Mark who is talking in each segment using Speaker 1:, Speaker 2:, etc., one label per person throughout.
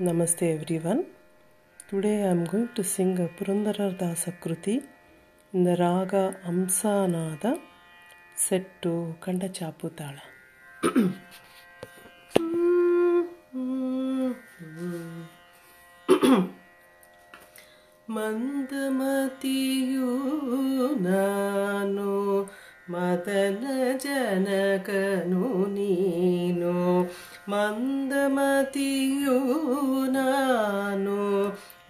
Speaker 1: Namaste everyone. Today I am going to sing a Purandara Dasa Kruti in the Raga Amsanada set to Kanda Chaputala. ಮಂದಮತಿಯು ನಾನು ಮದನ ಜನಕನು ನೀನು ಮಂದಮತಿಯು ನಾನು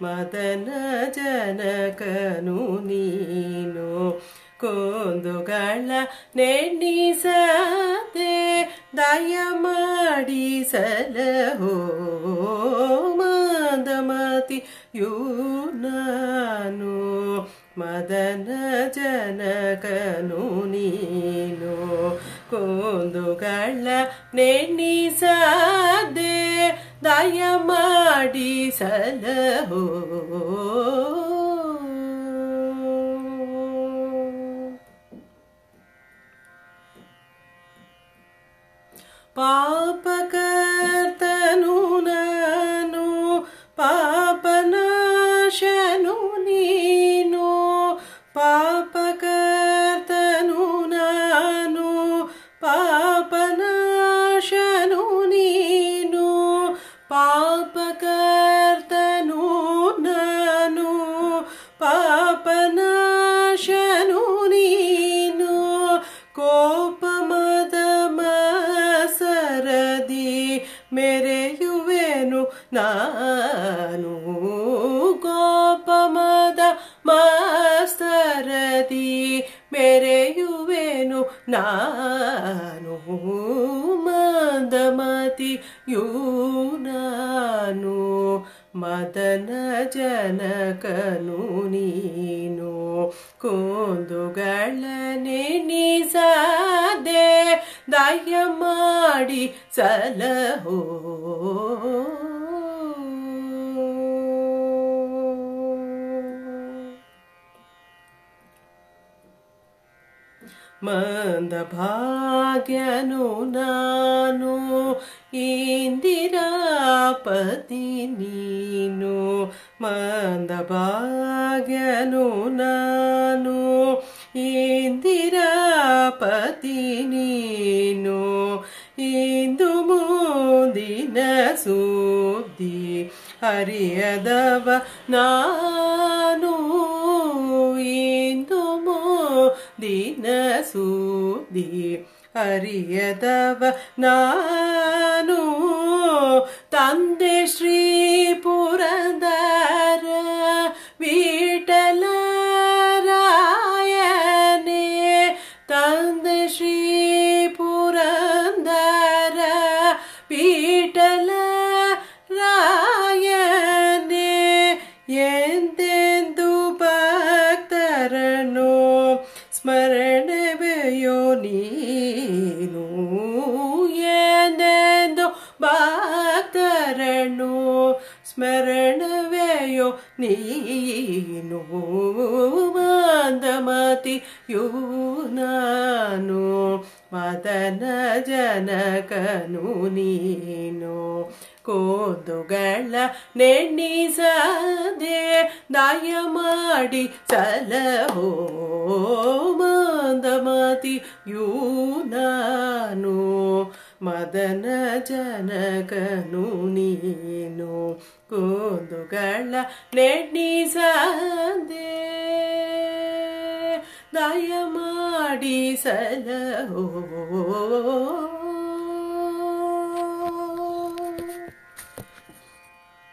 Speaker 1: ಮದನ ಜನಕನು ನೀನು. ಕೊಂದುಗಳ ನೆನ್ನಿಸದೆ ದಯ ಮಾಡಿಸಲಹೋ ಮಂದಮತಿಯು ನಾನು ಮದನ ಜನಕನು ನೀನು. ಕೊಂದುಗಳ ನೆನೆಸದೆ ದಯ ಮಾಡಿಸಲಹೋ ಪಾಪಕರ್ತನು ಮೆರೆಯುವೆನು ನಾನು ಗೋಪಮದ ಮಾಸ್ತರದಿ ಮೆರೆಯುವೆನು ನಾನು ಮಂದಮತಿಯು ನಾನು ಮದನ ಜನಕನು ನೀನು ಕೊಂದುಗಳ ನೆನೆಸದೆ ದಯ ಮಾಡಿ ಸಲಹೋ. ಮಂದ ಭಾಗ್ಯನು ನಾನು ಇಂದಿರಾಪತಿ ನೀನು. ಮಂದ ಭಾಗ್ಯನು ನಾನು, ಇಂದಿರಾಪತಿ ನೀನು, ಇಂದು ಮುಂದಿನ ಸುದ್ದಿ ಹರಿಯದವ ನಾನು, ಇಂದು ಮುಂದಿನ ಸುದ್ದಿ ಹರಿಯದವ ನಾನು. ತಂದೆ ಶ್ರೀ ಪುರಂದರ ವಿಠಲ ರಾಯನೇ ಎಂದೆಂದು ಭಕ್ತರನು ಸ್ಮರಣವೆಯೋ ನೀನು ಎಂದೆಂದು ಭಕ್ತರನು ಸ್ಮರಣವೆಯೋ ನೀನು ಮಂದಮತಿಯು ನಾನು ಮದನ ಜನಕನು ನೀನು ಕೋದುಗಳ ನೆನ್ನಿಸದೆ ದಾಯ ಮಾಡಿ ಸಲಹೋ ಯೂ ನಾನು ಮದನ ಜನಕನು ನೀನು ಕೋದುಗಳ ನೆನೆಸದೆ ದಯ ಮಾಡಿ ಸಲಹೋ.